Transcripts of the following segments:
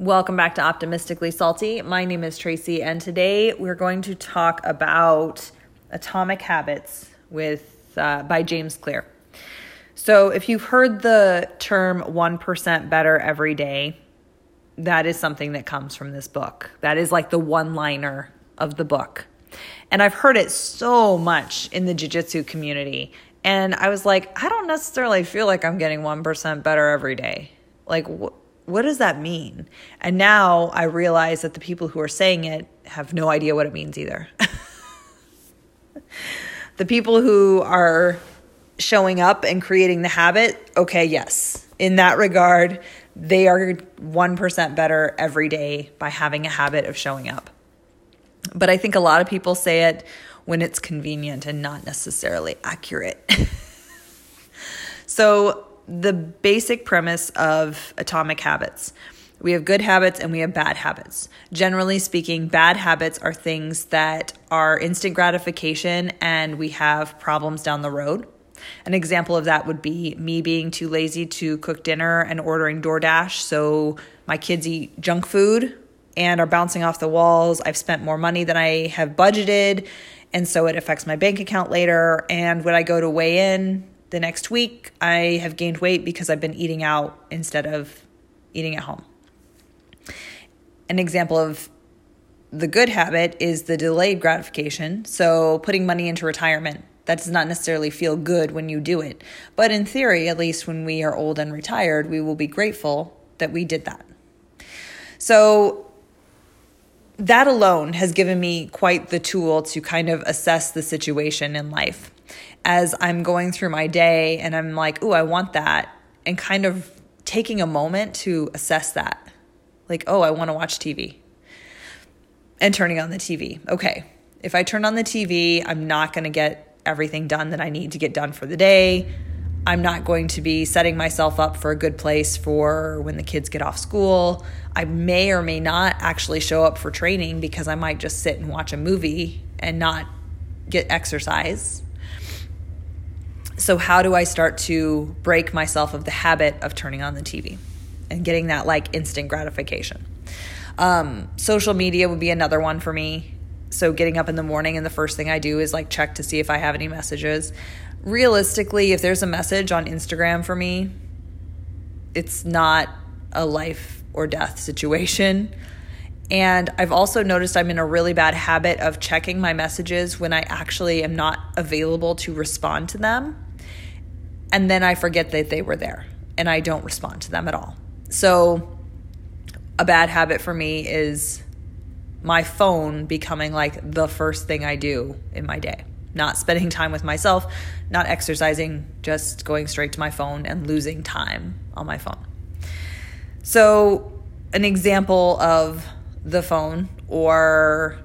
Welcome back to Optimistically Salty. My name is Tracy, and today we're going to talk about Atomic Habits with uh, by James Clear. So, if you've heard the term 1% better every day, that is something that comes from this book. That is like the one liner of the book. And I've heard it so much in the jiu jitsu community. And I was like, I don't necessarily feel like I'm getting 1% better every day. Like, what does that mean? And now I realize that the people who are saying it have no idea what it means either. the people who are showing up and creating the habit, okay, yes. In that regard, they are 1% better every day by having a habit of showing up. But I think a lot of people say it when it's convenient and not necessarily accurate. so, the basic premise of atomic habits. We have good habits and we have bad habits. Generally speaking, bad habits are things that are instant gratification and we have problems down the road. An example of that would be me being too lazy to cook dinner and ordering DoorDash. So my kids eat junk food and are bouncing off the walls. I've spent more money than I have budgeted. And so it affects my bank account later. And when I go to weigh in, the next week, I have gained weight because I've been eating out instead of eating at home. An example of the good habit is the delayed gratification. So, putting money into retirement. That does not necessarily feel good when you do it. But in theory, at least when we are old and retired, we will be grateful that we did that. So, that alone has given me quite the tool to kind of assess the situation in life as I'm going through my day and I'm like, ooh, I want that, and kind of taking a moment to assess that. Like, oh, I want to watch TV. And turning on the TV. Okay, if I turn on the TV, I'm not going to get everything done that I need to get done for the day. I'm not going to be setting myself up for a good place for when the kids get off school. I may or may not actually show up for training because I might just sit and watch a movie and not get exercise so, how do I start to break myself of the habit of turning on the TV and getting that like instant gratification? Um, social media would be another one for me. So, getting up in the morning and the first thing I do is like check to see if I have any messages. Realistically, if there's a message on Instagram for me, it's not a life or death situation. And I've also noticed I'm in a really bad habit of checking my messages when I actually am not available to respond to them. And then I forget that they were there and I don't respond to them at all. So, a bad habit for me is my phone becoming like the first thing I do in my day. Not spending time with myself, not exercising, just going straight to my phone and losing time on my phone. So, an example of the phone or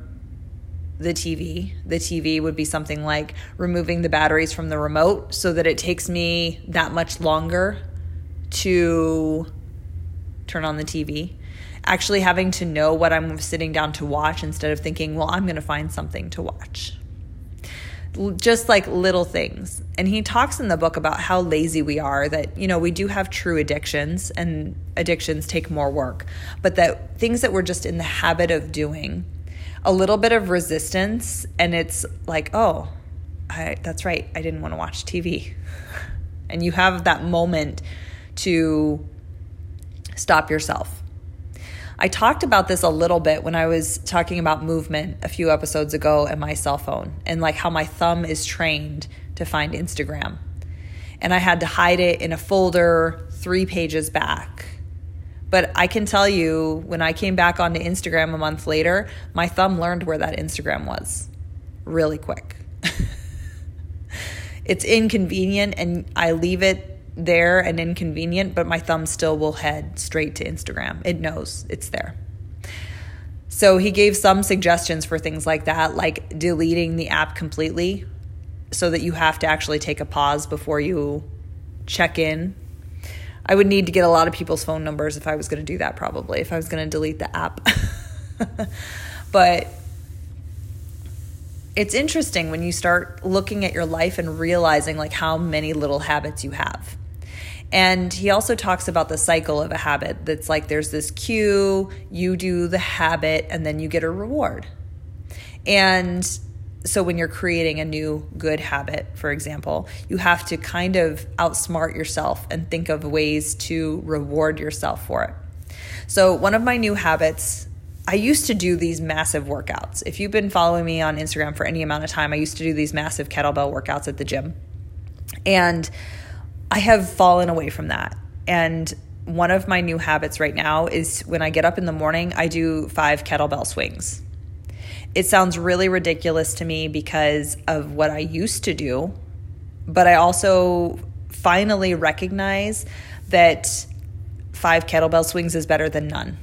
the TV. The TV would be something like removing the batteries from the remote so that it takes me that much longer to turn on the TV. Actually, having to know what I'm sitting down to watch instead of thinking, well, I'm going to find something to watch. Just like little things. And he talks in the book about how lazy we are, that, you know, we do have true addictions and addictions take more work, but that things that we're just in the habit of doing a little bit of resistance and it's like, oh, I, that's right. I didn't want to watch TV. and you have that moment to stop yourself. I talked about this a little bit when I was talking about movement a few episodes ago and my cell phone and like how my thumb is trained to find Instagram. And I had to hide it in a folder three pages back but I can tell you, when I came back onto Instagram a month later, my thumb learned where that Instagram was really quick. it's inconvenient and I leave it there and inconvenient, but my thumb still will head straight to Instagram. It knows it's there. So he gave some suggestions for things like that, like deleting the app completely so that you have to actually take a pause before you check in I would need to get a lot of people's phone numbers if I was going to do that, probably, if I was going to delete the app. but it's interesting when you start looking at your life and realizing like how many little habits you have. And he also talks about the cycle of a habit that's like there's this cue, you do the habit, and then you get a reward. And so when you're creating a new good habit, for example, you have to kind of outsmart yourself and think of ways to reward yourself for it. So, one of my new habits, I used to do these massive workouts. If you've been following me on Instagram for any amount of time, I used to do these massive kettlebell workouts at the gym. And I have fallen away from that. And one of my new habits right now is when I get up in the morning, I do five kettlebell swings. It sounds really ridiculous to me because of what I used to do, but I also finally recognize that five kettlebell swings is better than none.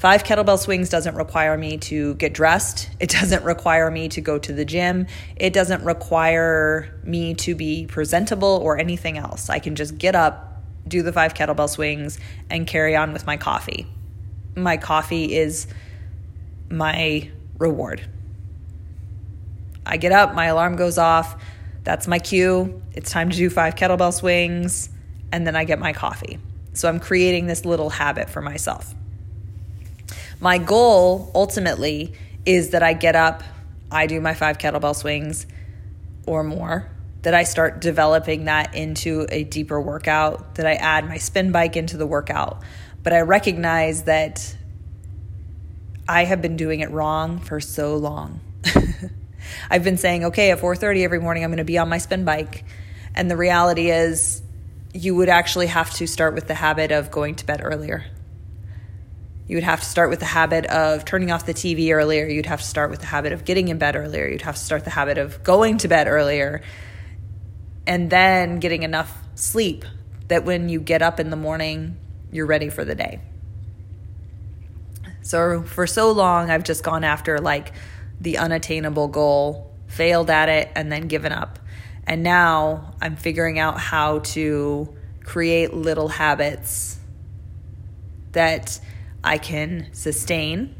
Five kettlebell swings doesn't require me to get dressed. It doesn't require me to go to the gym. It doesn't require me to be presentable or anything else. I can just get up, do the five kettlebell swings, and carry on with my coffee. My coffee is my reward. I get up, my alarm goes off. That's my cue. It's time to do five kettlebell swings, and then I get my coffee. So I'm creating this little habit for myself. My goal ultimately is that I get up, I do my five kettlebell swings or more, that I start developing that into a deeper workout, that I add my spin bike into the workout. But I recognize that I have been doing it wrong for so long. I've been saying, okay, at 4:30 every morning I'm going to be on my spin bike. And the reality is you would actually have to start with the habit of going to bed earlier. You would have to start with the habit of turning off the TV earlier. You'd have to start with the habit of getting in bed earlier. You'd have to start the habit of going to bed earlier. And then getting enough sleep that when you get up in the morning, you're ready for the day. So for so long, I've just gone after like the unattainable goal, failed at it, and then given up. And now I'm figuring out how to create little habits that I can sustain.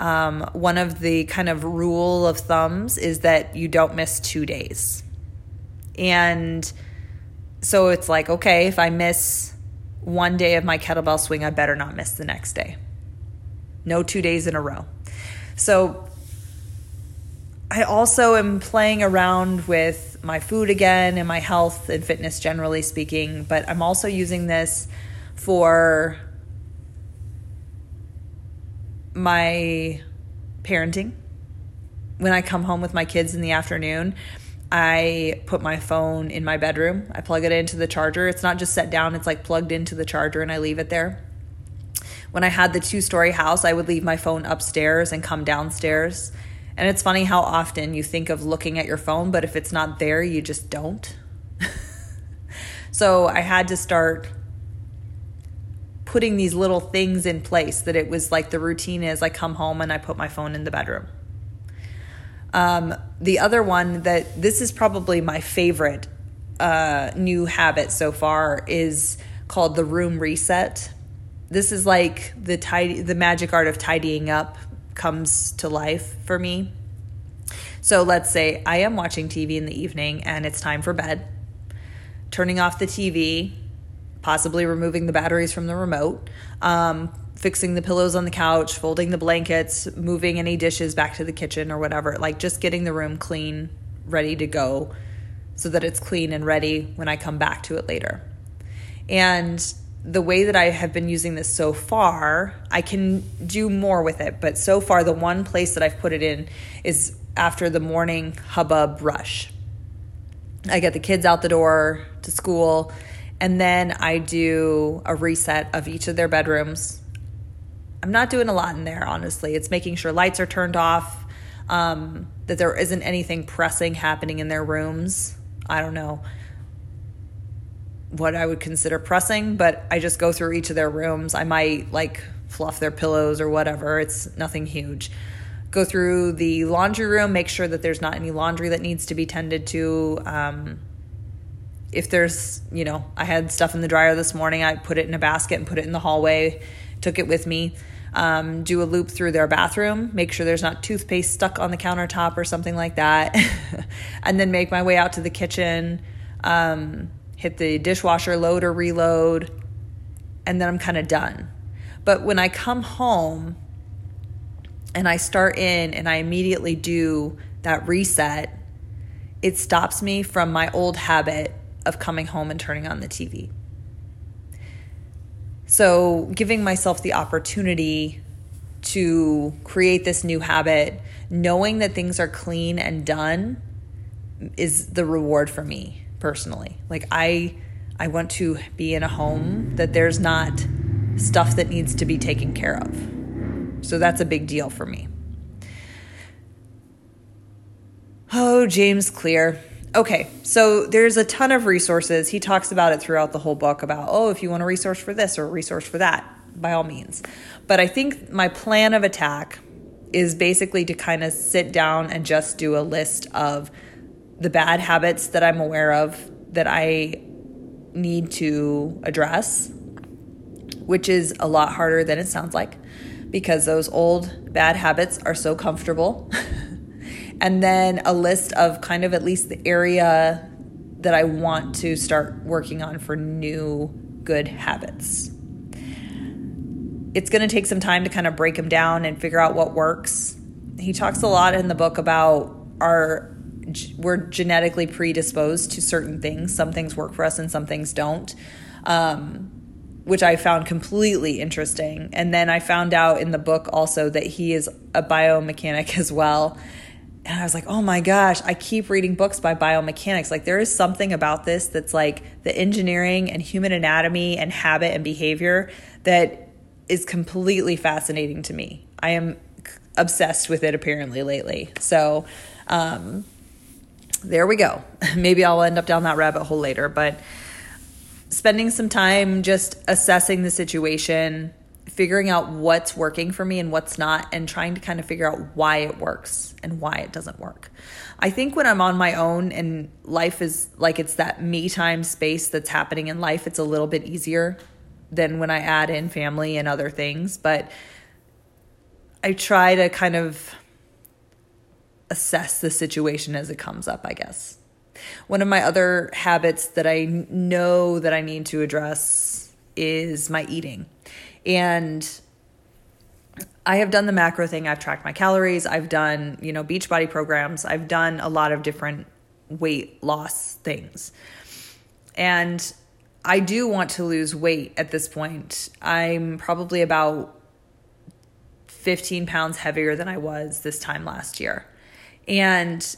Um, one of the kind of rule of thumbs is that you don't miss two days. And so it's like, okay, if I miss one day of my kettlebell swing, I better not miss the next day. No two days in a row. So I also am playing around with my food again and my health and fitness, generally speaking, but I'm also using this for my parenting. When I come home with my kids in the afternoon, I put my phone in my bedroom. I plug it into the charger. It's not just set down, it's like plugged into the charger and I leave it there. When I had the two story house, I would leave my phone upstairs and come downstairs. And it's funny how often you think of looking at your phone, but if it's not there, you just don't. so I had to start putting these little things in place that it was like the routine is I come home and I put my phone in the bedroom. Um, the other one that this is probably my favorite uh, new habit so far is called the room reset. This is like the tidy, the magic art of tidying up comes to life for me. So let's say I am watching TV in the evening and it's time for bed. Turning off the TV, possibly removing the batteries from the remote, um, fixing the pillows on the couch, folding the blankets, moving any dishes back to the kitchen or whatever. Like just getting the room clean, ready to go so that it's clean and ready when I come back to it later. And the way that I have been using this so far, I can do more with it. But so far, the one place that I've put it in is after the morning hubbub rush. I get the kids out the door to school and then I do a reset of each of their bedrooms. I'm not doing a lot in there, honestly. It's making sure lights are turned off, um, that there isn't anything pressing happening in their rooms. I don't know what I would consider pressing, but I just go through each of their rooms. I might like fluff their pillows or whatever. It's nothing huge. Go through the laundry room, make sure that there's not any laundry that needs to be tended to. Um, if there's, you know, I had stuff in the dryer this morning, I put it in a basket and put it in the hallway, took it with me. Um, do a loop through their bathroom, make sure there's not toothpaste stuck on the countertop or something like that, and then make my way out to the kitchen, um, hit the dishwasher load or reload, and then I'm kind of done. But when I come home and I start in and I immediately do that reset, it stops me from my old habit of coming home and turning on the TV. So, giving myself the opportunity to create this new habit, knowing that things are clean and done is the reward for me personally. Like I I want to be in a home that there's not stuff that needs to be taken care of. So that's a big deal for me. Oh, James Clear. Okay, so there's a ton of resources. He talks about it throughout the whole book about, oh, if you want a resource for this or a resource for that, by all means. But I think my plan of attack is basically to kind of sit down and just do a list of the bad habits that I'm aware of that I need to address, which is a lot harder than it sounds like because those old bad habits are so comfortable. and then a list of kind of at least the area that I want to start working on for new good habits. It's going to take some time to kind of break them down and figure out what works. He talks a lot in the book about our we're genetically predisposed to certain things. Some things work for us and some things don't. Um, which I found completely interesting. And then I found out in the book also that he is a biomechanic as well. And I was like, oh my gosh, I keep reading books by biomechanics. Like, there is something about this that's like the engineering and human anatomy and habit and behavior that is completely fascinating to me. I am obsessed with it apparently lately. So, um, there we go. Maybe I'll end up down that rabbit hole later, but spending some time just assessing the situation, figuring out what's working for me and what's not, and trying to kind of figure out why it works and why it doesn't work. I think when I'm on my own and life is like it's that me time space that's happening in life, it's a little bit easier than when I add in family and other things. But I try to kind of assess the situation as it comes up, I guess. One of my other habits that I know that I need to address is my eating. And I have done the macro thing. I've tracked my calories. I've done, you know, Beachbody programs. I've done a lot of different weight loss things. And I do want to lose weight at this point. I'm probably about 15 pounds heavier than I was this time last year. And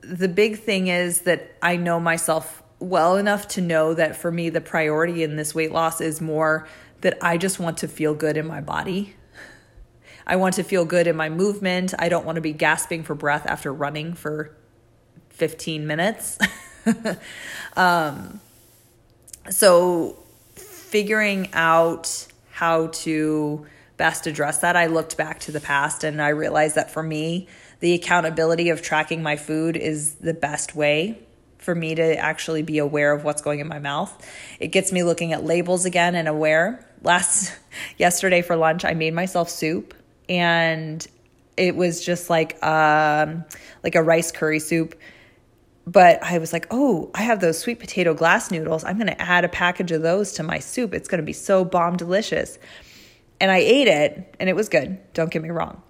the big thing is that I know myself well enough to know that for me, the priority in this weight loss is more that I just want to feel good in my body. I want to feel good in my movement. I don't want to be gasping for breath after running for 15 minutes. um, so, figuring out how to best address that, I looked back to the past and I realized that for me, the accountability of tracking my food is the best way for me to actually be aware of what's going in my mouth. It gets me looking at labels again and aware. Last yesterday for lunch, I made myself soup and it was just like um like a rice curry soup. But I was like, "Oh, I have those sweet potato glass noodles. I'm going to add a package of those to my soup. It's going to be so bomb delicious." And I ate it and it was good. Don't get me wrong.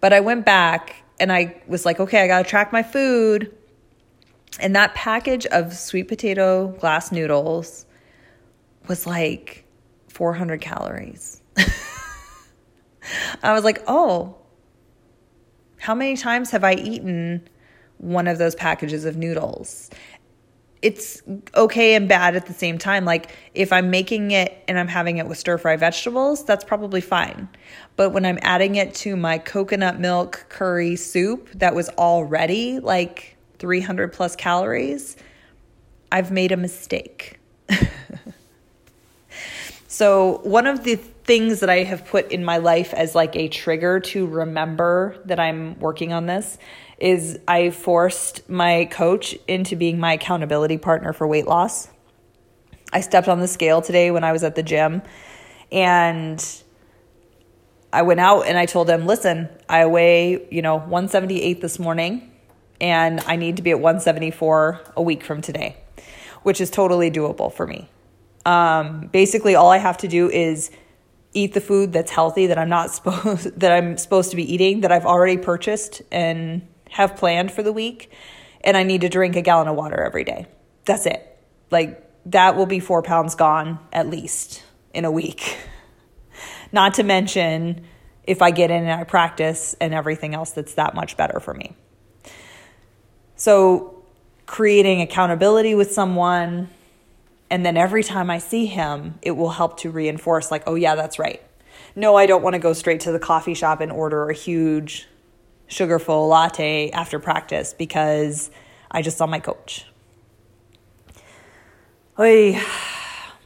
But I went back and I was like, okay, I got to track my food. And that package of sweet potato glass noodles was like 400 calories. I was like, oh, how many times have I eaten one of those packages of noodles? it's okay and bad at the same time. Like if I'm making it and I'm having it with stir fry vegetables, that's probably fine. But when I'm adding it to my coconut milk curry soup that was already like 300 plus calories, I've made a mistake. so, one of the things that I have put in my life as like a trigger to remember that I'm working on this is I forced my coach into being my accountability partner for weight loss. I stepped on the scale today when I was at the gym and I went out and I told him, "Listen, I weigh, you know, 178 this morning and I need to be at 174 a week from today." which is totally doable for me. Um, basically, all I have to do is eat the food that's healthy that I'm not supposed that I'm supposed to be eating that I've already purchased and have planned for the week, and I need to drink a gallon of water every day. That's it. Like that will be four pounds gone at least in a week. Not to mention if I get in and I practice and everything else that's that much better for me. So, creating accountability with someone, and then every time I see him, it will help to reinforce, like, oh, yeah, that's right. No, I don't want to go straight to the coffee shop and order a huge sugar full latte after practice because I just saw my coach. Oy.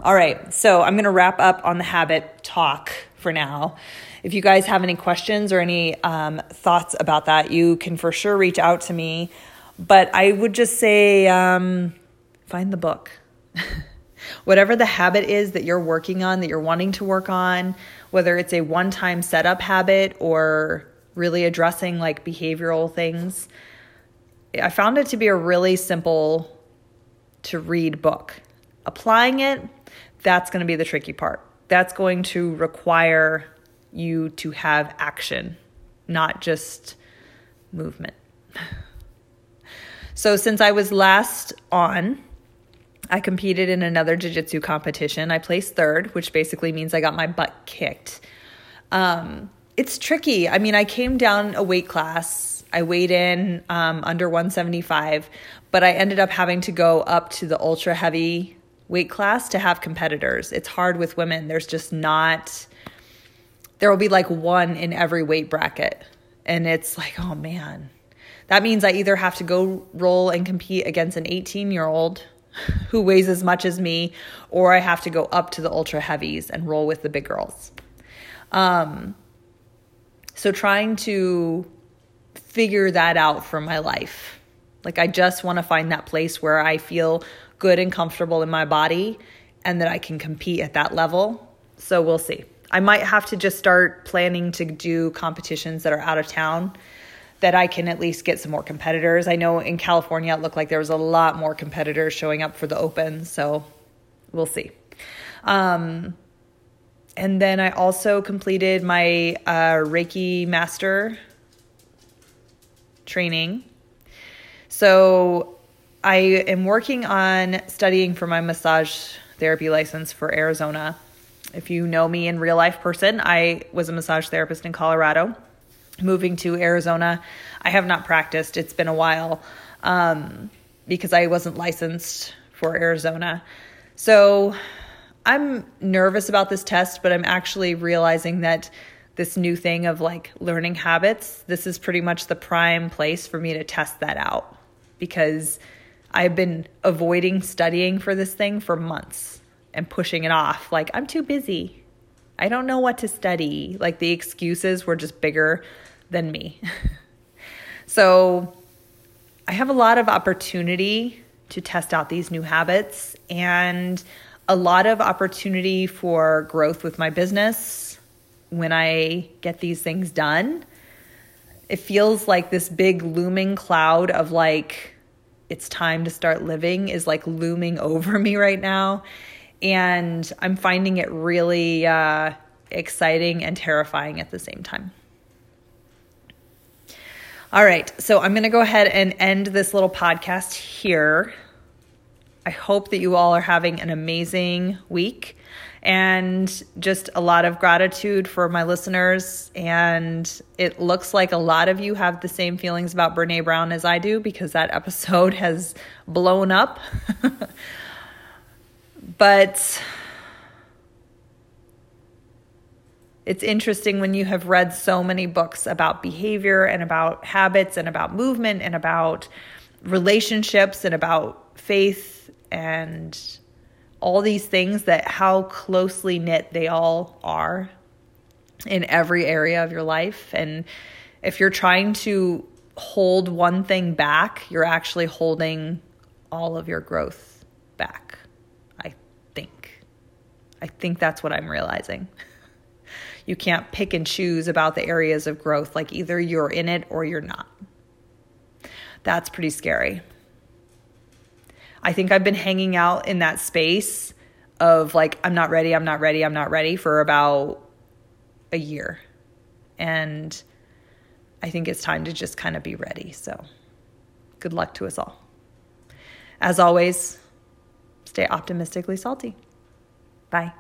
All right, so I'm going to wrap up on the habit talk for now. If you guys have any questions or any um, thoughts about that, you can for sure reach out to me. But I would just say um, find the book. Whatever the habit is that you're working on, that you're wanting to work on, whether it's a one time setup habit or really addressing like behavioral things, I found it to be a really simple to read book. Applying it, that's going to be the tricky part. That's going to require you to have action, not just movement. So, since I was last on, I competed in another jiu jitsu competition. I placed third, which basically means I got my butt kicked. Um, it's tricky. I mean, I came down a weight class. I weighed in um, under 175, but I ended up having to go up to the ultra heavy weight class to have competitors. It's hard with women. There's just not, there will be like one in every weight bracket. And it's like, oh man. That means I either have to go roll and compete against an 18 year old who weighs as much as me, or I have to go up to the ultra heavies and roll with the big girls. Um, so trying to figure that out for my life. Like, I just want to find that place where I feel good and comfortable in my body and that I can compete at that level. So we'll see. I might have to just start planning to do competitions that are out of town that I can at least get some more competitors. I know in California it looked like there was a lot more competitors showing up for the Open, so we'll see. Um, and then I also completed my uh, Reiki Master training. So I am working on studying for my massage therapy license for Arizona. If you know me in real life person, I was a massage therapist in Colorado moving to Arizona, I have not practiced. It's been a while um, because I wasn't licensed for Arizona. So I'm nervous about this test, but I'm actually realizing that this new thing of like learning habits, this is pretty much the prime place for me to test that out because I've been avoiding studying for this thing for months and pushing it off. Like, I'm too busy. I don't know what to study. Like, the excuses were just bigger than me. so I have a lot of opportunity to test out these new habits and a lot of opportunity for growth with my business when I get these things done. It feels like this big looming cloud of like, it's time to start living is like looming over me right now. And I'm finding it really uh, exciting and terrifying at the same time. All right, so I'm going to go ahead and end this little podcast here. I hope that you all are having an amazing week and just a lot of gratitude for my listeners. And it looks like a lot of you have the same feelings about Brene Brown as I do because that episode has blown up. but it's interesting when you have read so many books about behavior and about habits and about movement and about relationships and about faith and all these things that how closely knit they all are in every area of your life. And if you're trying to hold one thing back you're actually holding all of your growth back i think. I think that's what i'm realizing you can't pick and choose about the areas of growth. Like either you're in it or you're not. That's pretty scary. I think I've been hanging out in that space of like, I'm not ready, I'm not ready, I'm not ready for about a year. And I think it's time to just kind of be ready. So, good luck to us all. As always, stay optimistically salty. Bye.